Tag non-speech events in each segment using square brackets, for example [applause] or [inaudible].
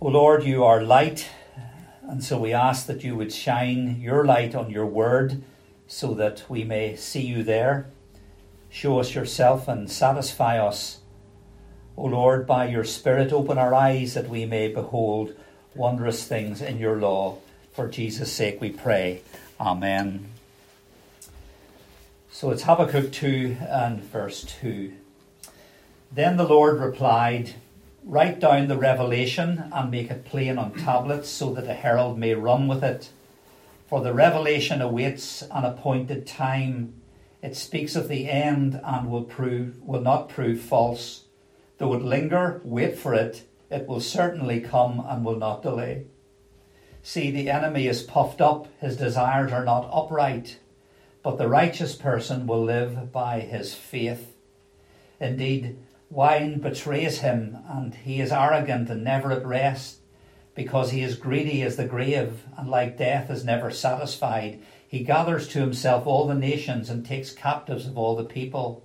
O Lord, you are light, and so we ask that you would shine your light on your word so that we may see you there. Show us yourself and satisfy us. O Lord, by your Spirit, open our eyes that we may behold wondrous things in your law. For Jesus' sake we pray. Amen. So it's Habakkuk 2 and verse 2. Then the Lord replied, Write down the revelation and make it plain on tablets so that a herald may run with it. For the revelation awaits an appointed time. It speaks of the end and will prove will not prove false. Though it linger, wait for it. It will certainly come and will not delay. See, the enemy is puffed up, his desires are not upright but the righteous person will live by his faith. Indeed, wine betrays him, and he is arrogant and never at rest, because he is greedy as the grave, and like death is never satisfied. He gathers to himself all the nations and takes captives of all the people.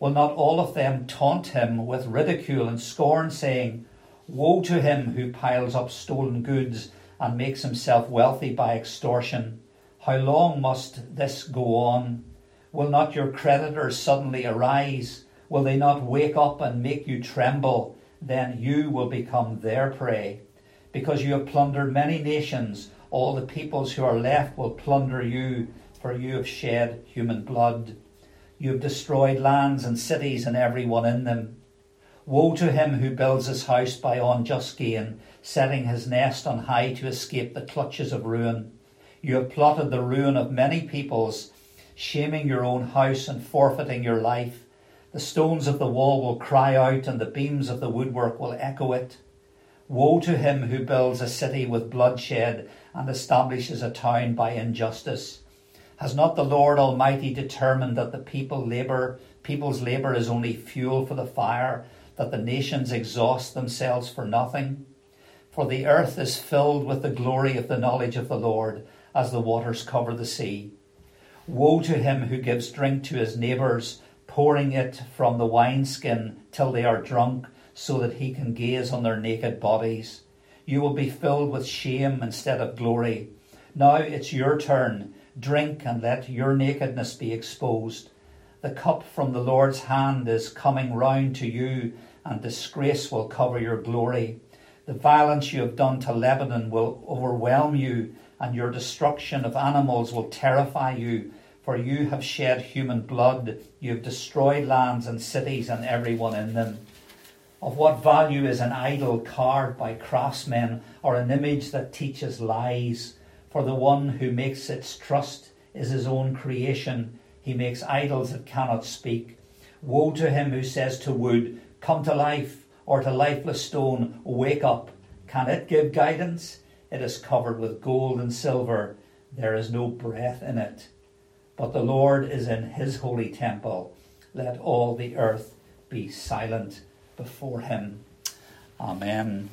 Will not all of them taunt him with ridicule and scorn, saying, Woe to him who piles up stolen goods and makes himself wealthy by extortion? How long must this go on? Will not your creditors suddenly arise? Will they not wake up and make you tremble? Then you will become their prey. Because you have plundered many nations, all the peoples who are left will plunder you, for you have shed human blood. You have destroyed lands and cities and everyone in them. Woe to him who builds his house by unjust gain, setting his nest on high to escape the clutches of ruin. You have plotted the ruin of many peoples, shaming your own house and forfeiting your life. The stones of the wall will cry out, and the beams of the woodwork will echo it. Woe to him who builds a city with bloodshed and establishes a town by injustice. Has not the Lord Almighty determined that the people labor, people's labor is only fuel for the fire, that the nations exhaust themselves for nothing? For the earth is filled with the glory of the knowledge of the Lord as the waters cover the sea. Woe to him who gives drink to his neighbours, pouring it from the wineskin till they are drunk, so that he can gaze on their naked bodies. You will be filled with shame instead of glory. Now it's your turn. Drink and let your nakedness be exposed. The cup from the Lord's hand is coming round to you, and disgrace will cover your glory. The violence you have done to Lebanon will overwhelm you and your destruction of animals will terrify you, for you have shed human blood, you have destroyed lands and cities and everyone in them. Of what value is an idol carved by craftsmen, or an image that teaches lies? For the one who makes its trust is his own creation. He makes idols that cannot speak. Woe to him who says to wood, Come to life, or to lifeless stone, Wake up. Can it give guidance? It is covered with gold and silver. There is no breath in it. But the Lord is in his holy temple. Let all the earth be silent before him. Amen.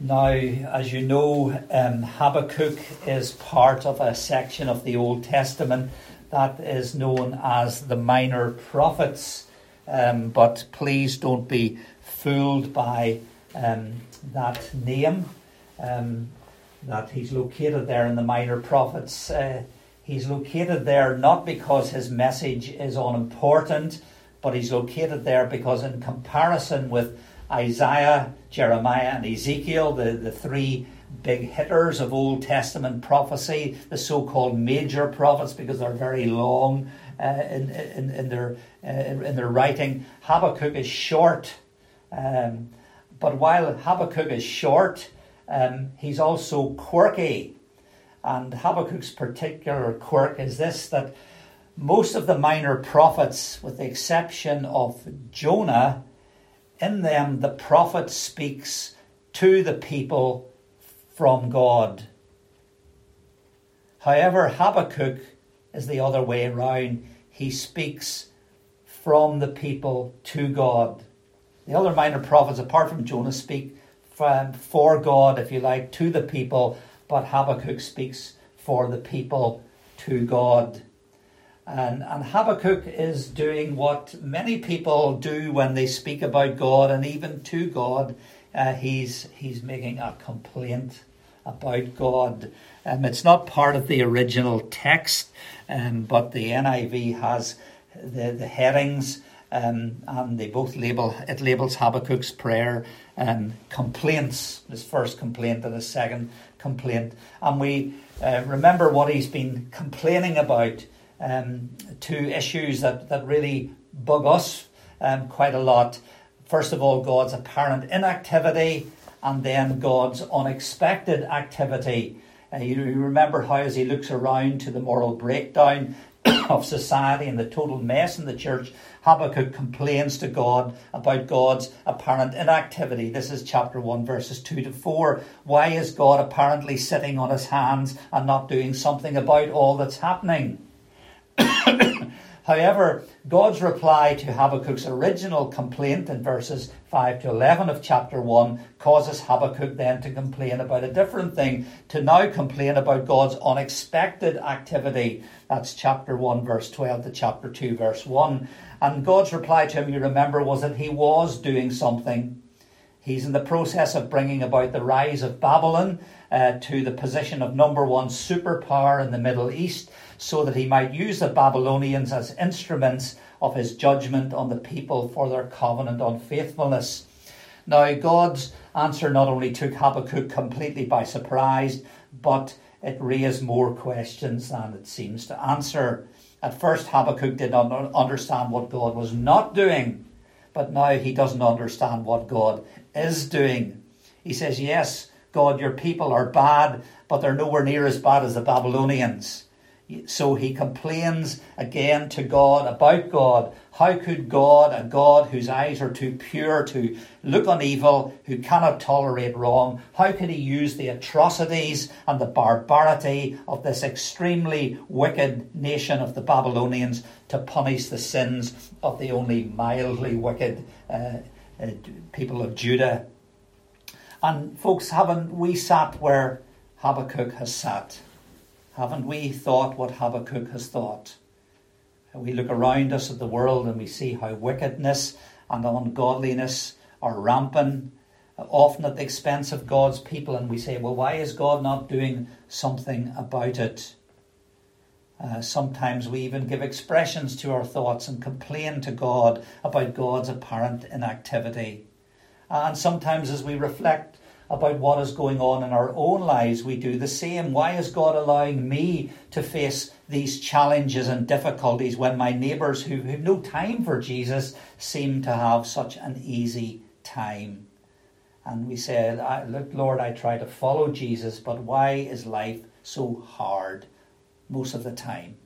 Now, as you know, um, Habakkuk is part of a section of the Old Testament that is known as the Minor Prophets. Um, but please don't be fooled by um, that name, um, that he's located there in the Minor Prophets. Uh, he's located there not because his message is unimportant, but he's located there because, in comparison with Isaiah, Jeremiah, and Ezekiel, the, the three big hitters of Old Testament prophecy, the so called major prophets, because they're very long uh, in, in, in, their, uh, in, their writing, Habakkuk is short. Um, but while Habakkuk is short, um, he's also quirky. And Habakkuk's particular quirk is this that most of the minor prophets, with the exception of Jonah, in them the prophet speaks to the people from God. However, Habakkuk is the other way around. He speaks from the people to God. The other minor prophets, apart from Jonah, speak for God, if you like, to the people, but Habakkuk speaks for the people to God. And, and Habakkuk is doing what many people do when they speak about God and even to God. Uh, he's, he's making a complaint about God. Um, it's not part of the original text, um, but the NIV has the, the headings um, and they both label it labels Habakkuk's prayer um, complaints, his first complaint and his second complaint. And we uh, remember what he's been complaining about, um, two issues that, that really bug us um, quite a lot. First of all, God's apparent inactivity, and then God's unexpected activity. Uh, you remember how, as he looks around to the moral breakdown [coughs] of society and the total mess in the church, Habakkuk complains to God about God's apparent inactivity. This is chapter 1, verses 2 to 4. Why is God apparently sitting on his hands and not doing something about all that's happening? However, God's reply to Habakkuk's original complaint in verses 5 to 11 of chapter 1 causes Habakkuk then to complain about a different thing, to now complain about God's unexpected activity. That's chapter 1, verse 12 to chapter 2, verse 1. And God's reply to him, you remember, was that he was doing something. He's in the process of bringing about the rise of Babylon uh, to the position of number one superpower in the Middle East so that he might use the Babylonians as instruments of his judgment on the people for their covenant unfaithfulness. Now, God's answer not only took Habakkuk completely by surprise, but it raised more questions than it seems to answer. At first, Habakkuk did not understand what God was not doing, but now he doesn't understand what God is doing. He says, Yes, God, your people are bad, but they're nowhere near as bad as the Babylonians. So he complains again to God about God. How could God, a God whose eyes are too pure to look on evil, who cannot tolerate wrong, how could he use the atrocities and the barbarity of this extremely wicked nation of the Babylonians to punish the sins of the only mildly wicked uh, uh, people of Judah? And folks, haven't we sat where Habakkuk has sat? Haven't we thought what Habakkuk has thought? We look around us at the world and we see how wickedness and ungodliness are rampant, often at the expense of God's people, and we say, well, why is God not doing something about it? Uh, sometimes we even give expressions to our thoughts and complain to God about God's apparent inactivity. And sometimes, as we reflect about what is going on in our own lives, we do the same. Why is God allowing me to face these challenges and difficulties when my neighbours who have no time for Jesus seem to have such an easy time? And we said, Look, Lord, I try to follow Jesus, but why is life so hard most of the time?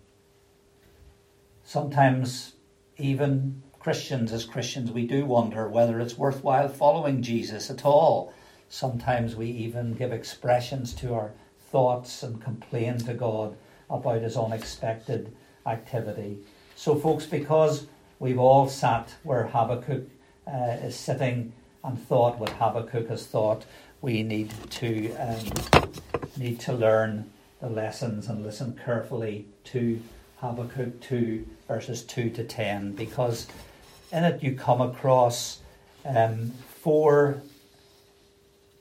Sometimes, even Christians, as Christians, we do wonder whether it's worthwhile following Jesus at all Sometimes we even give expressions to our thoughts and complain to God about his unexpected activity. So, folks, because we've all sat where Habakkuk uh, is sitting and thought what Habakkuk has thought, we need to um, need to learn the lessons and listen carefully to Habakkuk 2 verses 2 to 10 because in it you come across um, four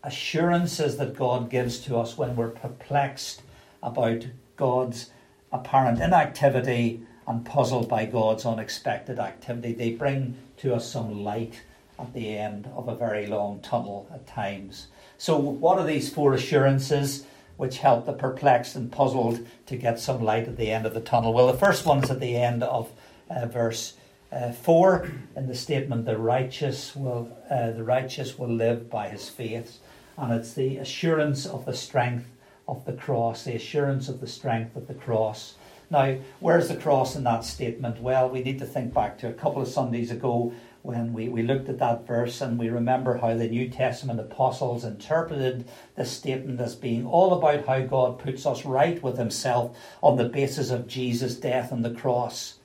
assurances that God gives to us when we're perplexed about God's apparent inactivity and puzzled by God's unexpected activity. They bring to us some light at the end of a very long tunnel at times. So, what are these four assurances which help the perplexed and puzzled to get some light at the end of the tunnel? Well, the first one is at the end of uh, verse uh, four in the statement: "The righteous will, uh, the righteous will live by his faith." And it's the assurance of the strength of the cross, the assurance of the strength of the cross. Now, where's the cross in that statement? Well, we need to think back to a couple of Sundays ago when we, we looked at that verse and we remember how the New Testament apostles interpreted this statement as being all about how God puts us right with Himself on the basis of Jesus' death on the cross.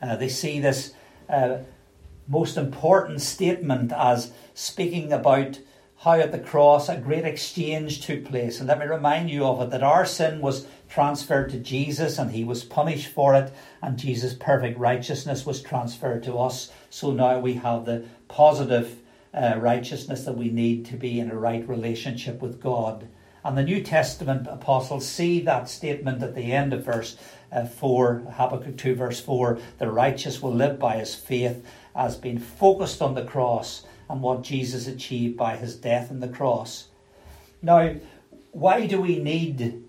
Uh, they see this uh, most important statement as speaking about how at the cross a great exchange took place. And let me remind you of it that our sin was transferred to Jesus and he was punished for it, and Jesus' perfect righteousness was transferred to us. So now we have the positive uh, righteousness that we need to be in a right relationship with God. And the New Testament apostles see that statement at the end of verse uh, 4, Habakkuk 2, verse 4 the righteous will live by his faith, as being focused on the cross and what Jesus achieved by his death on the cross. Now, why do we need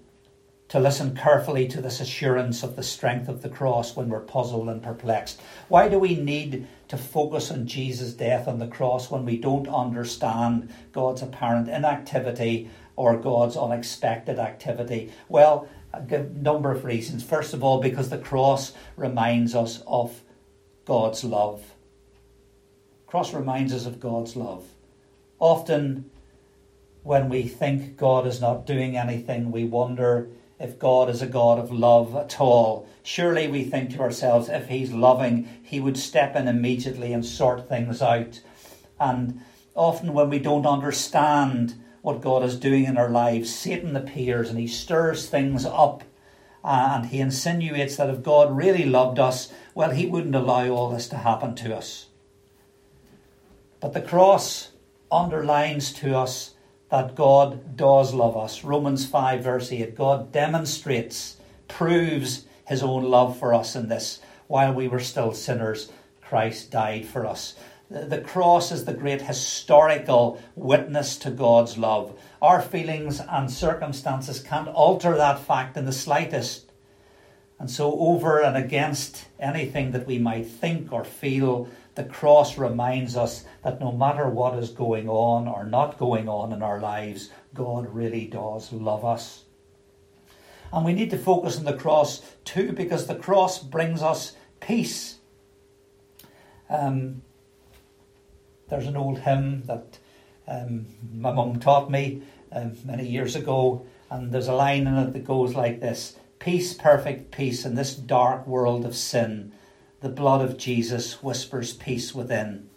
to listen carefully to this assurance of the strength of the cross when we're puzzled and perplexed? Why do we need to focus on Jesus' death on the cross when we don't understand God's apparent inactivity or God's unexpected activity? Well, a number of reasons. First of all, because the cross reminds us of God's love cross reminds us of God's love. Often, when we think God is not doing anything, we wonder if God is a God of love at all. Surely we think to ourselves, if He's loving, He would step in immediately and sort things out. And often, when we don't understand what God is doing in our lives, Satan appears and he stirs things up. Uh, and he insinuates that if God really loved us, well, he wouldn't allow all this to happen to us. But the cross underlines to us that God does love us. Romans 5, verse 8 God demonstrates, proves his own love for us in this. While we were still sinners, Christ died for us. The cross is the great historical witness to God's love. Our feelings and circumstances can't alter that fact in the slightest. And so, over and against anything that we might think or feel, the cross reminds us that no matter what is going on or not going on in our lives, God really does love us. And we need to focus on the cross too, because the cross brings us peace. Um, there's an old hymn that um, my mum taught me um, many years ago, and there's a line in it that goes like this Peace, perfect peace in this dark world of sin the blood of Jesus whispers peace within.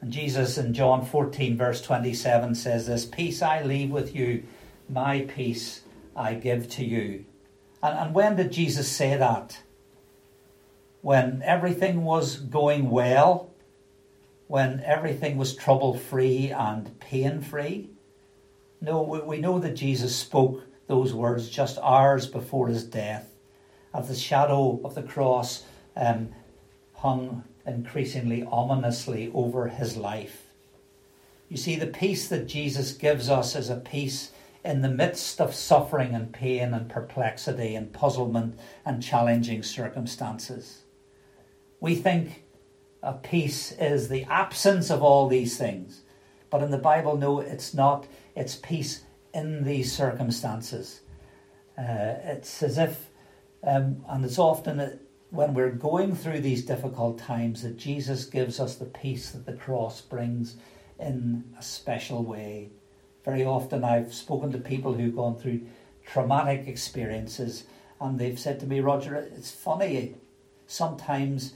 And Jesus in John 14, verse 27 says this Peace I leave with you, my peace I give to you. And, and when did Jesus say that? When everything was going well? When everything was trouble free and pain free? No, we, we know that Jesus spoke those words just hours before his death. at the shadow of the cross um, hung increasingly ominously over his life. You see, the peace that Jesus gives us is a peace in the midst of suffering and pain and perplexity and puzzlement and challenging circumstances. We think a peace is the absence of all these things. But in the Bible, no, it's not. It's peace in these circumstances. Uh, it's as if, um, and it's often when we're going through these difficult times that Jesus gives us the peace that the cross brings in a special way. Very often I've spoken to people who've gone through traumatic experiences and they've said to me, Roger, it's funny. Sometimes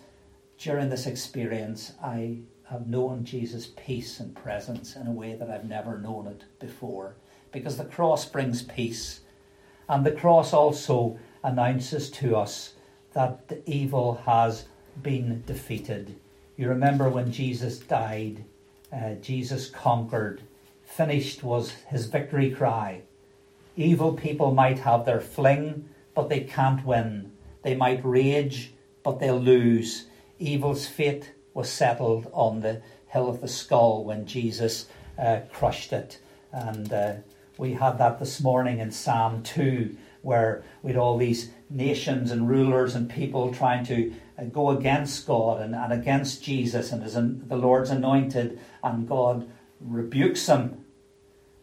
during this experience, I have known Jesus' peace and presence in a way that I've never known it before. Because the cross brings peace. And the cross also announces to us that evil has been defeated. You remember when Jesus died, uh, Jesus conquered. Finished was his victory cry. Evil people might have their fling, but they can't win. They might rage, but they'll lose. Evil's fate was settled on the hill of the skull when Jesus uh, crushed it. And uh, we had that this morning in Psalm 2, where we had all these nations and rulers and people trying to uh, go against God and, and against Jesus and his, the Lord's anointed, and God rebukes them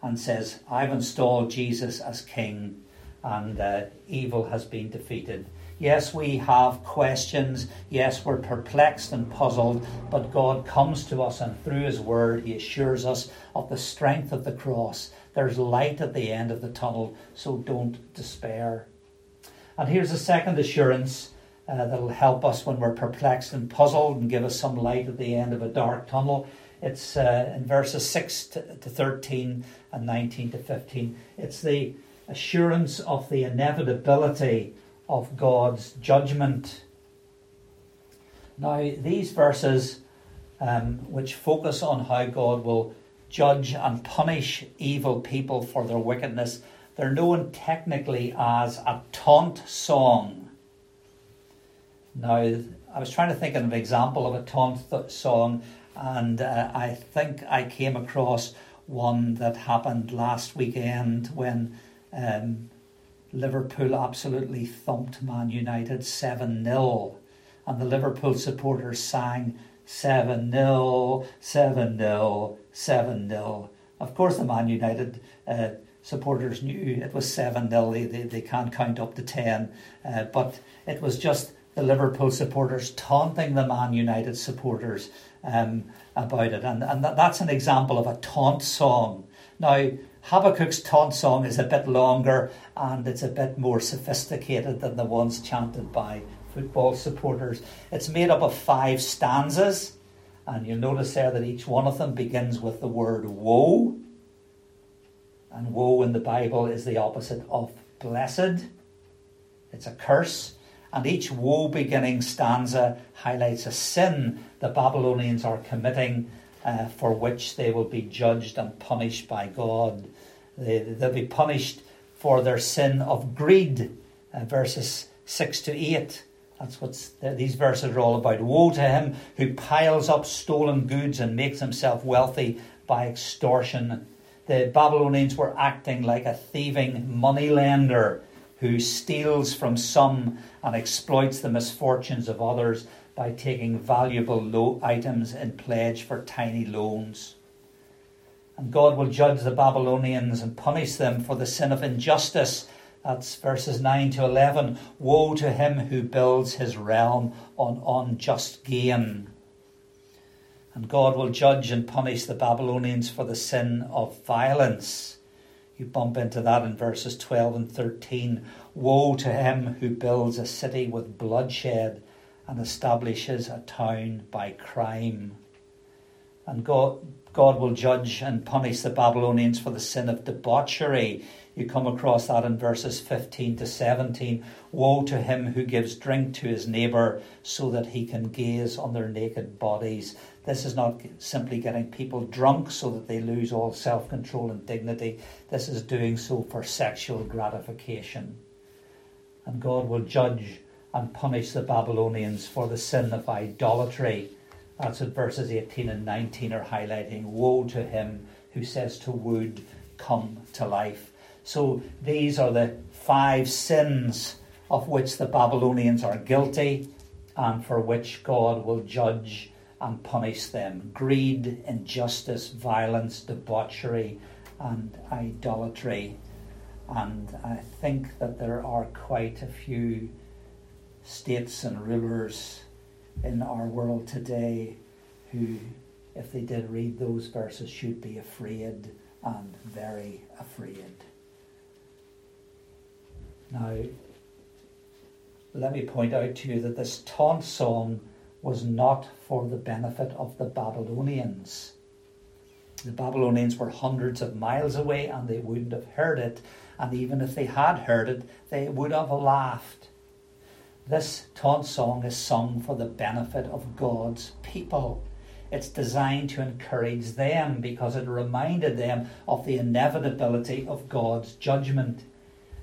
and says, I've installed Jesus as king, and uh, evil has been defeated. Yes, we have questions. Yes, we're perplexed and puzzled, but God comes to us and through His Word, He assures us of the strength of the cross. There's light at the end of the tunnel, so don't despair. And here's a second assurance uh, that'll help us when we're perplexed and puzzled and give us some light at the end of a dark tunnel It's uh, in verses 6 to, to 13 and 19 to 15. It's the assurance of the inevitability of God's judgment. Now, these verses, um, which focus on how God will judge and punish evil people for their wickedness, they're known technically as a taunt song. Now, I was trying to think of an example of a taunt th- song, and uh, I think I came across one that happened last weekend when um, Liverpool absolutely thumped Man United 7 0. And the Liverpool supporters sang 7 0, 7 0, 7 0. Of course, the Man United uh, supporters knew it was 7 0. They, they, they, can't count up to 10. Uh, but it was just the Liverpool supporters taunting the Man United supporters um, about it. And, and that, that's an example of a taunt song. Now, Habakkuk's taunt song is a bit longer and it's a bit more sophisticated than the ones chanted by football supporters. It's made up of five stanzas, and you'll notice there that each one of them begins with the word woe. And woe in the Bible is the opposite of blessed, it's a curse. And each woe beginning stanza highlights a sin the Babylonians are committing uh, for which they will be judged and punished by God. They, they'll be punished for their sin of greed, uh, verses 6 to 8. That's what these verses are all about. Woe to him who piles up stolen goods and makes himself wealthy by extortion. The Babylonians were acting like a thieving moneylender who steals from some and exploits the misfortunes of others by taking valuable lo- items in pledge for tiny loans. And God will judge the Babylonians and punish them for the sin of injustice. That's verses 9 to 11. Woe to him who builds his realm on unjust gain. And God will judge and punish the Babylonians for the sin of violence. You bump into that in verses 12 and 13. Woe to him who builds a city with bloodshed and establishes a town by crime. And God, God will judge and punish the Babylonians for the sin of debauchery. You come across that in verses 15 to 17. Woe to him who gives drink to his neighbour so that he can gaze on their naked bodies. This is not simply getting people drunk so that they lose all self control and dignity. This is doing so for sexual gratification. And God will judge and punish the Babylonians for the sin of idolatry. That's what verses 18 and 19 are highlighting. Woe to him who says to wood, Come to life. So these are the five sins of which the Babylonians are guilty and for which God will judge and punish them greed, injustice, violence, debauchery, and idolatry. And I think that there are quite a few states and rulers in our world today who, if they did read those verses, should be afraid and very afraid. Now, let me point out to you that this taunt song was not for the benefit of the Babylonians. The Babylonians were hundreds of miles away and they wouldn't have heard it, and even if they had heard it, they would have laughed. This taunt song is sung for the benefit of God's people. It's designed to encourage them because it reminded them of the inevitability of God's judgment.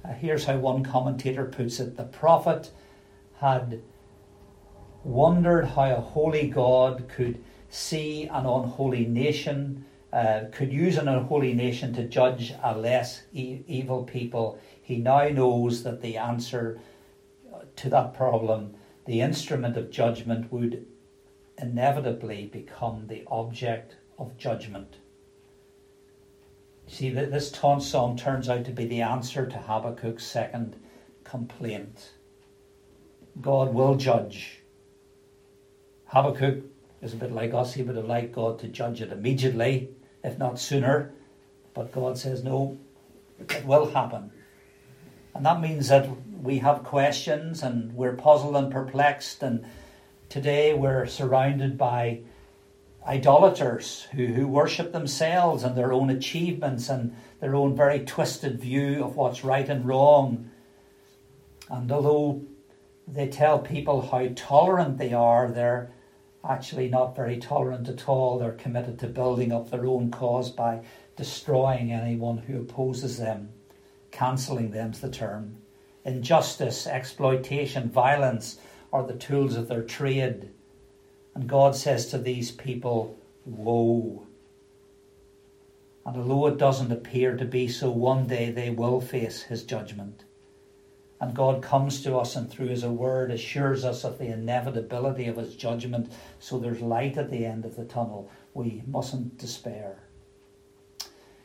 Uh, here's how one commentator puts it The prophet had wondered how a holy God could see an unholy nation, uh, could use an unholy nation to judge a less e- evil people. He now knows that the answer to that problem, the instrument of judgment would inevitably become the object of judgment. See, that this taunt song turns out to be the answer to Habakkuk's second complaint. God will judge. Habakkuk is a bit like us. He would have liked God to judge it immediately, if not sooner. But God says, no, it will happen. And that means that we have questions and we're puzzled and perplexed. And today we're surrounded by idolaters who, who worship themselves and their own achievements and their own very twisted view of what's right and wrong. And although they tell people how tolerant they are, they're actually not very tolerant at all. They're committed to building up their own cause by destroying anyone who opposes them, cancelling them's the term. Injustice, exploitation, violence are the tools of their trade. And God says to these people, Woe. And although it doesn't appear to be so, one day they will face his judgment. And God comes to us and through his word assures us of the inevitability of his judgment. So there's light at the end of the tunnel. We mustn't despair.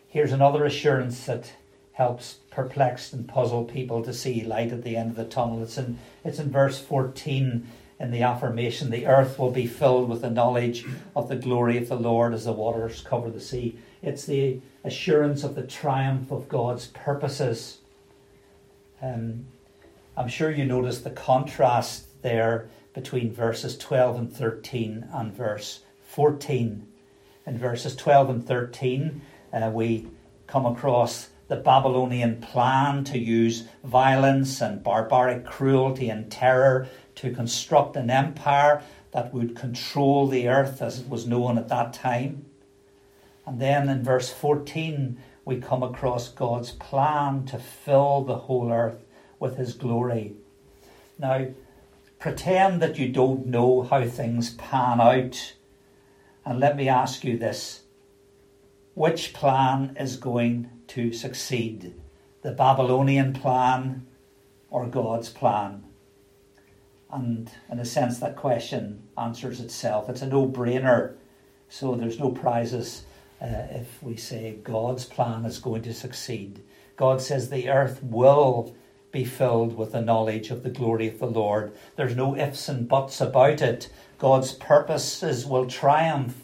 Here's another assurance that helps perplexed and puzzled people to see light at the end of the tunnel. It's in, it's in verse 14 in the affirmation the earth will be filled with the knowledge of the glory of the Lord as the waters cover the sea. It's the assurance of the triumph of God's purposes. Um, I'm sure you notice the contrast there between verses 12 and 13 and verse 14. In verses 12 and 13, uh, we come across the Babylonian plan to use violence and barbaric cruelty and terror to construct an empire that would control the earth as it was known at that time. And then in verse 14, we come across God's plan to fill the whole earth with his glory. Now, pretend that you don't know how things pan out. And let me ask you this which plan is going to succeed? The Babylonian plan or God's plan? And in a sense, that question answers itself. It's a no brainer. So there's no prizes uh, if we say God's plan is going to succeed. God says the earth will be filled with the knowledge of the glory of the Lord. There's no ifs and buts about it. God's purposes will triumph.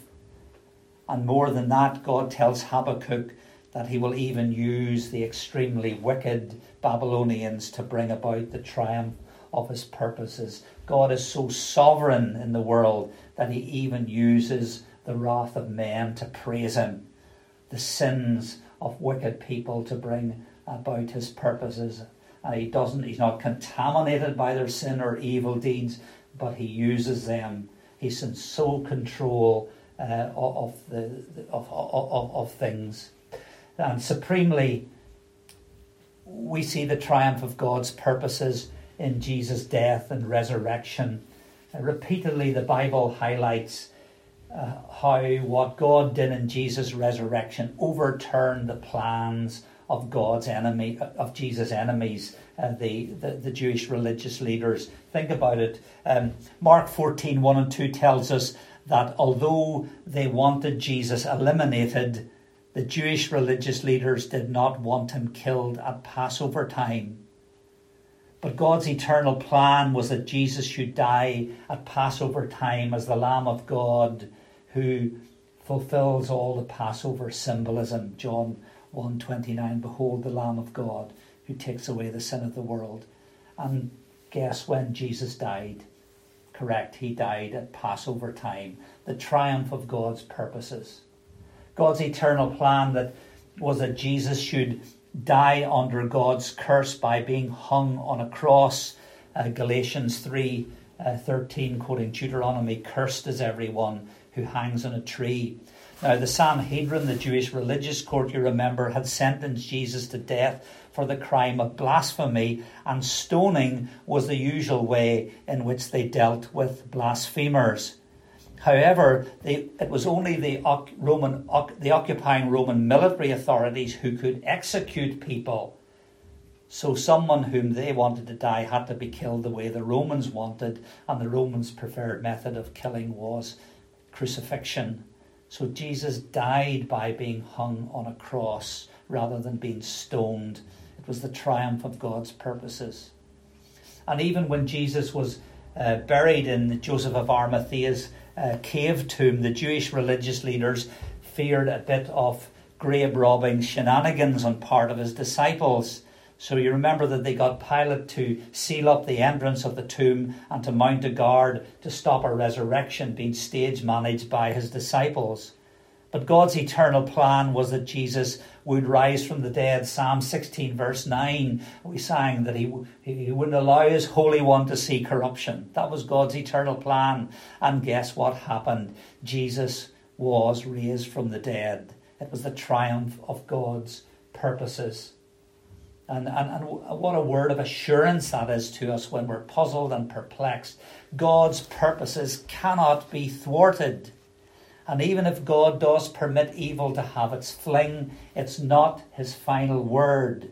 And more than that, God tells Habakkuk that he will even use the extremely wicked Babylonians to bring about the triumph of his purposes. God is so sovereign in the world that he even uses the wrath of men to praise him, the sins of wicked people to bring about his purposes and he doesn't he's not contaminated by their sin or evil deeds but he uses them he's in sole control uh, of the of, of, of things and supremely we see the triumph of God's purposes in Jesus' death and resurrection. Uh, repeatedly, the Bible highlights uh, how what God did in Jesus' resurrection overturned the plans of God's enemy, of Jesus' enemies, uh, the, the, the, Jewish religious leaders. Think about it. Um, Mark 14, 1 and 2 tells us that although they wanted Jesus eliminated, the Jewish religious leaders did not want him killed at Passover time. But God's eternal plan was that Jesus should die at Passover time as the Lamb of God who fulfills all the Passover symbolism. John 129 Behold the Lamb of God who takes away the sin of the world. And guess when Jesus died? Correct, he died at Passover time, the triumph of God's purposes. God's eternal plan that was that Jesus should die under God's curse by being hung on a cross. Uh, Galatians 3 uh, 13, quoting Deuteronomy, cursed is everyone who hangs on a tree. Now, the Sanhedrin, the Jewish religious court, you remember, had sentenced Jesus to death for the crime of blasphemy, and stoning was the usual way in which they dealt with blasphemers. However, they, it was only the Roman, the occupying Roman military authorities who could execute people. So, someone whom they wanted to die had to be killed the way the Romans wanted, and the Romans' preferred method of killing was crucifixion. So Jesus died by being hung on a cross rather than being stoned. It was the triumph of God's purposes. And even when Jesus was uh, buried in Joseph of Arimathea's uh, cave tomb, the Jewish religious leaders feared a bit of grave robbing shenanigans on part of his disciples. So you remember that they got Pilate to seal up the entrance of the tomb and to mount a guard to stop a resurrection being stage managed by his disciples. But God's eternal plan was that Jesus would rise from the dead. Psalm 16, verse 9, we sang that he, he wouldn't allow his Holy One to see corruption. That was God's eternal plan. And guess what happened? Jesus was raised from the dead. It was the triumph of God's purposes. And, and, and what a word of assurance that is to us when we're puzzled and perplexed. God's purposes cannot be thwarted. And even if God does permit evil to have its fling, it's not his final word.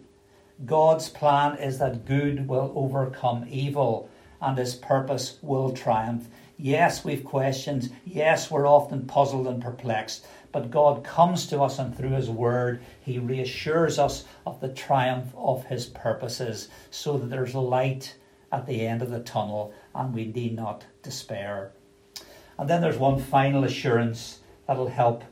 God's plan is that good will overcome evil and his purpose will triumph. Yes, we've questions. Yes, we're often puzzled and perplexed. But God comes to us and through His Word, He reassures us of the triumph of His purposes so that there's light at the end of the tunnel and we need not despair. And then there's one final assurance that'll help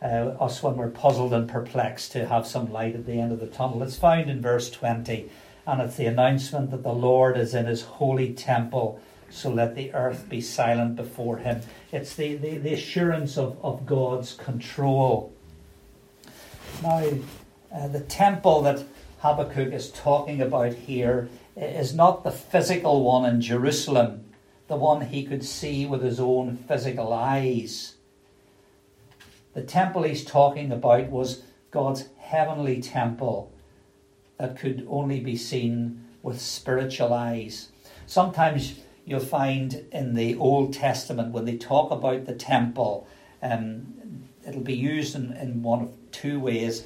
uh, us when we're puzzled and perplexed to have some light at the end of the tunnel. It's found in verse 20, and it's the announcement that the Lord is in his holy temple, so let the earth be silent before him. It's the, the, the assurance of, of God's control. Now, uh, the temple that Habakkuk is talking about here is not the physical one in Jerusalem the one he could see with his own physical eyes. The temple he's talking about was God's heavenly temple that could only be seen with spiritual eyes. Sometimes you'll find in the Old Testament when they talk about the temple, um, it'll be used in, in one of two ways.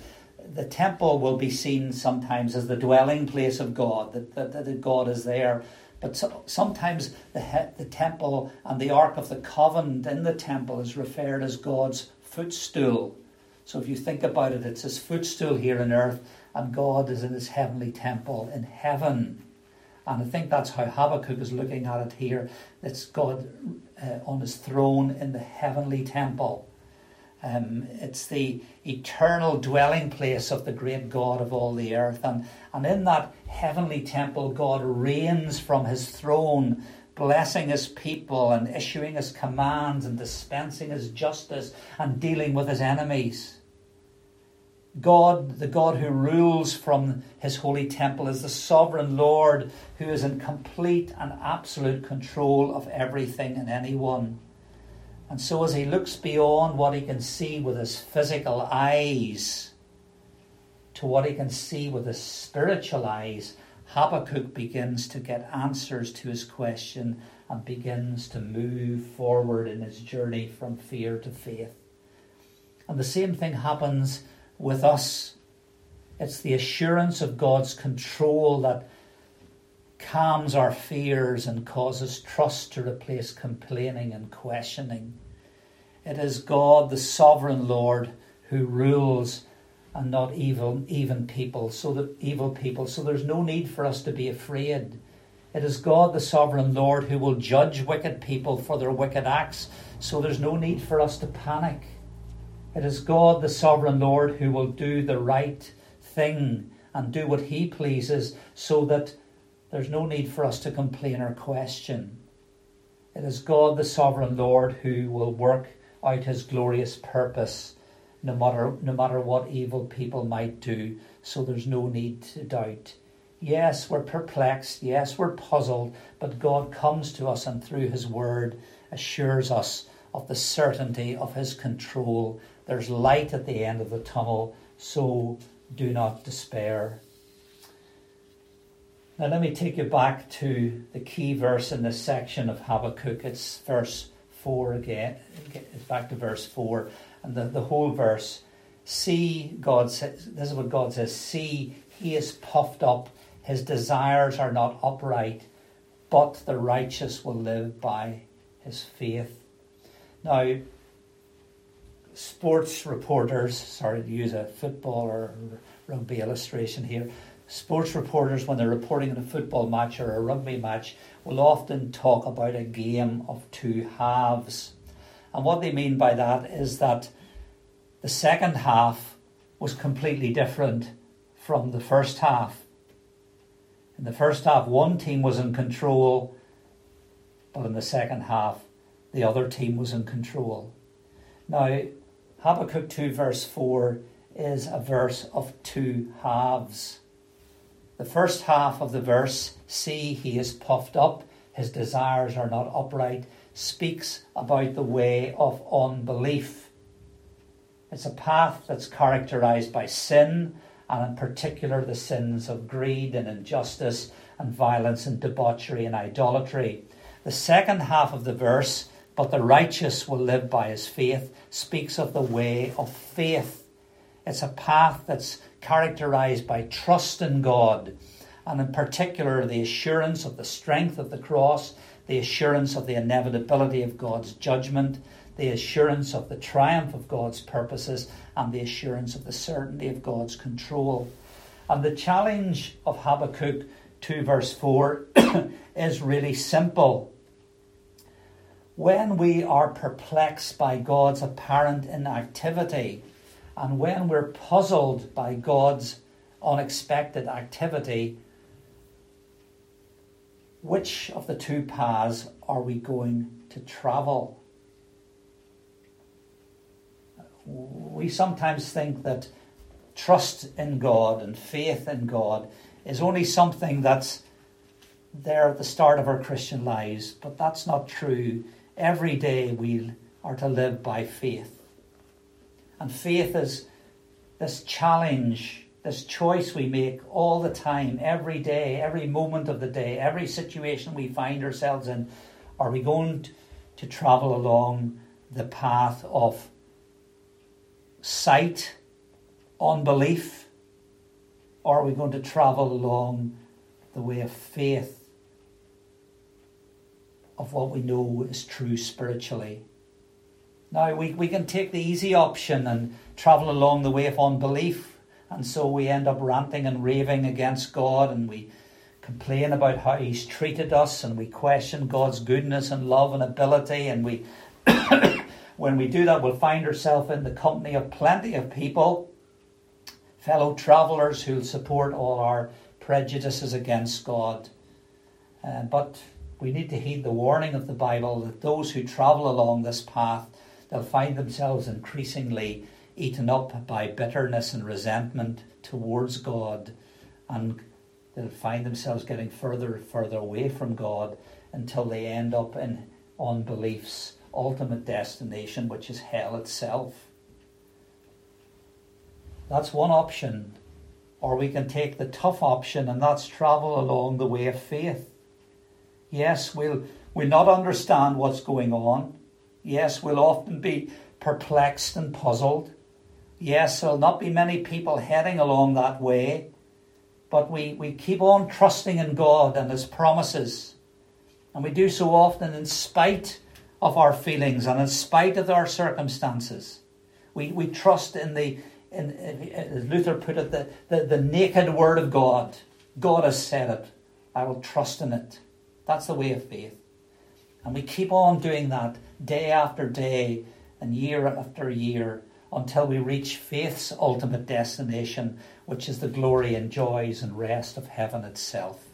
The temple will be seen sometimes as the dwelling place of God, that, that, that God is there. But so, sometimes the, the temple and the Ark of the Covenant in the temple is referred as God's footstool. So if you think about it, it's his footstool here on earth, and God is in his heavenly temple in heaven. And I think that's how Habakkuk is looking at it here. It's God uh, on his throne in the heavenly temple. Um, it's the eternal dwelling place of the great God of all the earth. And, and in that heavenly temple, God reigns from his throne, blessing his people and issuing his commands and dispensing his justice and dealing with his enemies. God, the God who rules from his holy temple, is the sovereign Lord who is in complete and absolute control of everything and anyone. And so, as he looks beyond what he can see with his physical eyes to what he can see with his spiritual eyes, Habakkuk begins to get answers to his question and begins to move forward in his journey from fear to faith. And the same thing happens with us. It's the assurance of God's control that calms our fears and causes trust to replace complaining and questioning. It is God, the sovereign Lord, who rules and not evil, even people, so that evil people. So there's no need for us to be afraid. It is God, the sovereign Lord, who will judge wicked people for their wicked acts. So there's no need for us to panic. It is God, the sovereign Lord, who will do the right thing and do what He pleases, so that there's no need for us to complain or question. It is God, the sovereign Lord, who will work out his glorious purpose, no matter, no matter what evil people might do. So there's no need to doubt. Yes, we're perplexed. Yes, we're puzzled. But God comes to us and through his word assures us of the certainty of his control. There's light at the end of the tunnel, so do not despair. Now, let me take you back to the key verse in this section of Habakkuk. It's verse 4 again, It's back to verse 4, and the, the whole verse. See, God says, this is what God says See, he is puffed up, his desires are not upright, but the righteous will live by his faith. Now, sports reporters, sorry to use a football or rugby illustration here, sports reporters, when they're reporting on a football match or a rugby match, will often talk about a game of two halves. And what they mean by that is that the second half was completely different from the first half. In the first half, one team was in control, but in the second half, the other team was in control. Now, Habakkuk 2, verse 4 is a verse of two halves. The first half of the verse, see, he is puffed up, his desires are not upright, speaks about the way of unbelief. It's a path that's characterized by sin, and in particular the sins of greed and injustice and violence and debauchery and idolatry. The second half of the verse, but the righteous will live by his faith, speaks of the way of faith. It's a path that's characterized by trust in God, and in particular, the assurance of the strength of the cross, the assurance of the inevitability of God's judgment, the assurance of the triumph of God's purposes, and the assurance of the certainty of God's control. And the challenge of Habakkuk 2, verse 4, [coughs] is really simple. When we are perplexed by God's apparent inactivity, and when we're puzzled by God's unexpected activity, which of the two paths are we going to travel? We sometimes think that trust in God and faith in God is only something that's there at the start of our Christian lives, but that's not true. Every day we are to live by faith. And faith is this challenge, this choice we make all the time, every day, every moment of the day, every situation we find ourselves in. Are we going to travel along the path of sight, unbelief, or are we going to travel along the way of faith, of what we know is true spiritually? Now, we, we can take the easy option and travel along the way of unbelief, and so we end up ranting and raving against God, and we complain about how He's treated us, and we question God's goodness and love and ability, and we. [coughs] when we do that, we'll find ourselves in the company of plenty of people, fellow travellers who'll support all our prejudices against God. Uh, but we need to heed the warning of the Bible that those who travel along this path they'll find themselves increasingly eaten up by bitterness and resentment towards God, and they'll find themselves getting further and further away from God until they end up in unbelief's ultimate destination, which is hell itself. That's one option. Or we can take the tough option, and that's travel along the way of faith. Yes, we'll, we'll not understand what's going on. Yes, we'll often be perplexed and puzzled. Yes, there'll not be many people heading along that way, but we, we keep on trusting in God and His promises. And we do so often in spite of our feelings and in spite of our circumstances. We, we trust in the, in, as Luther put it, the, the, the naked Word of God. God has said it. I will trust in it. That's the way of faith. And we keep on doing that day after day and year after year until we reach faith's ultimate destination, which is the glory and joys and rest of heaven itself.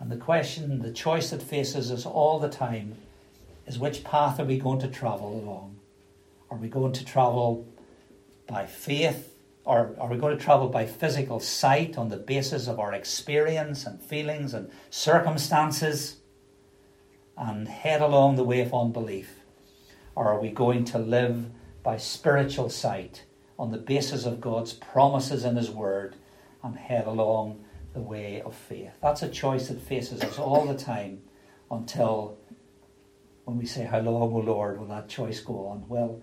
And the question, the choice that faces us all the time is which path are we going to travel along? Are we going to travel by faith? Or are we going to travel by physical sight on the basis of our experience and feelings and circumstances? and head along the way of unbelief? Or are we going to live by spiritual sight on the basis of God's promises in His Word and head along the way of faith? That's a choice that faces us all the time until when we say, How long, O Lord, will that choice go on? Well,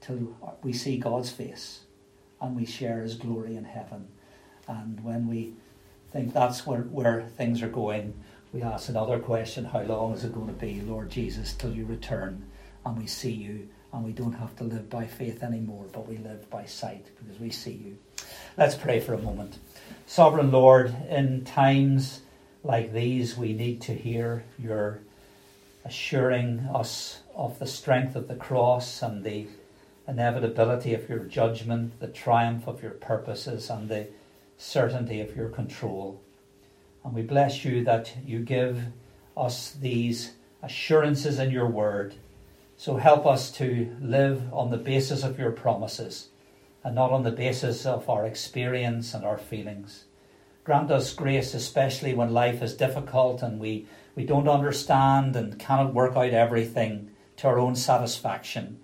till we see God's face and we share His glory in heaven. And when we think that's where, where things are going, we ask another question how long is it going to be, Lord Jesus, till you return and we see you and we don't have to live by faith anymore, but we live by sight because we see you. Let's pray for a moment. Sovereign Lord, in times like these, we need to hear your assuring us of the strength of the cross and the inevitability of your judgment, the triumph of your purposes, and the certainty of your control. And we bless you that you give us these assurances in your word. So help us to live on the basis of your promises and not on the basis of our experience and our feelings. Grant us grace, especially when life is difficult and we, we don't understand and cannot work out everything to our own satisfaction,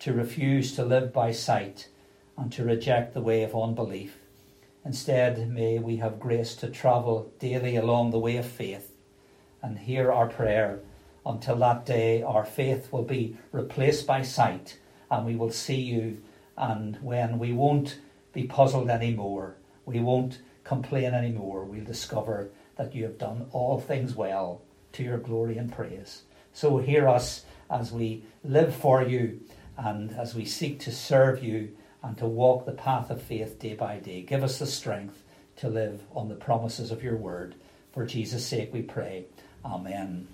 to refuse to live by sight and to reject the way of unbelief. Instead, may we have grace to travel daily along the way of faith and hear our prayer until that day our faith will be replaced by sight and we will see you and when we won't be puzzled anymore, we won't complain anymore, we'll discover that you have done all things well to your glory and praise. So hear us as we live for you and as we seek to serve you and to walk the path of faith day by day, give us the strength to live on the promises of your word. For Jesus' sake we pray. Amen.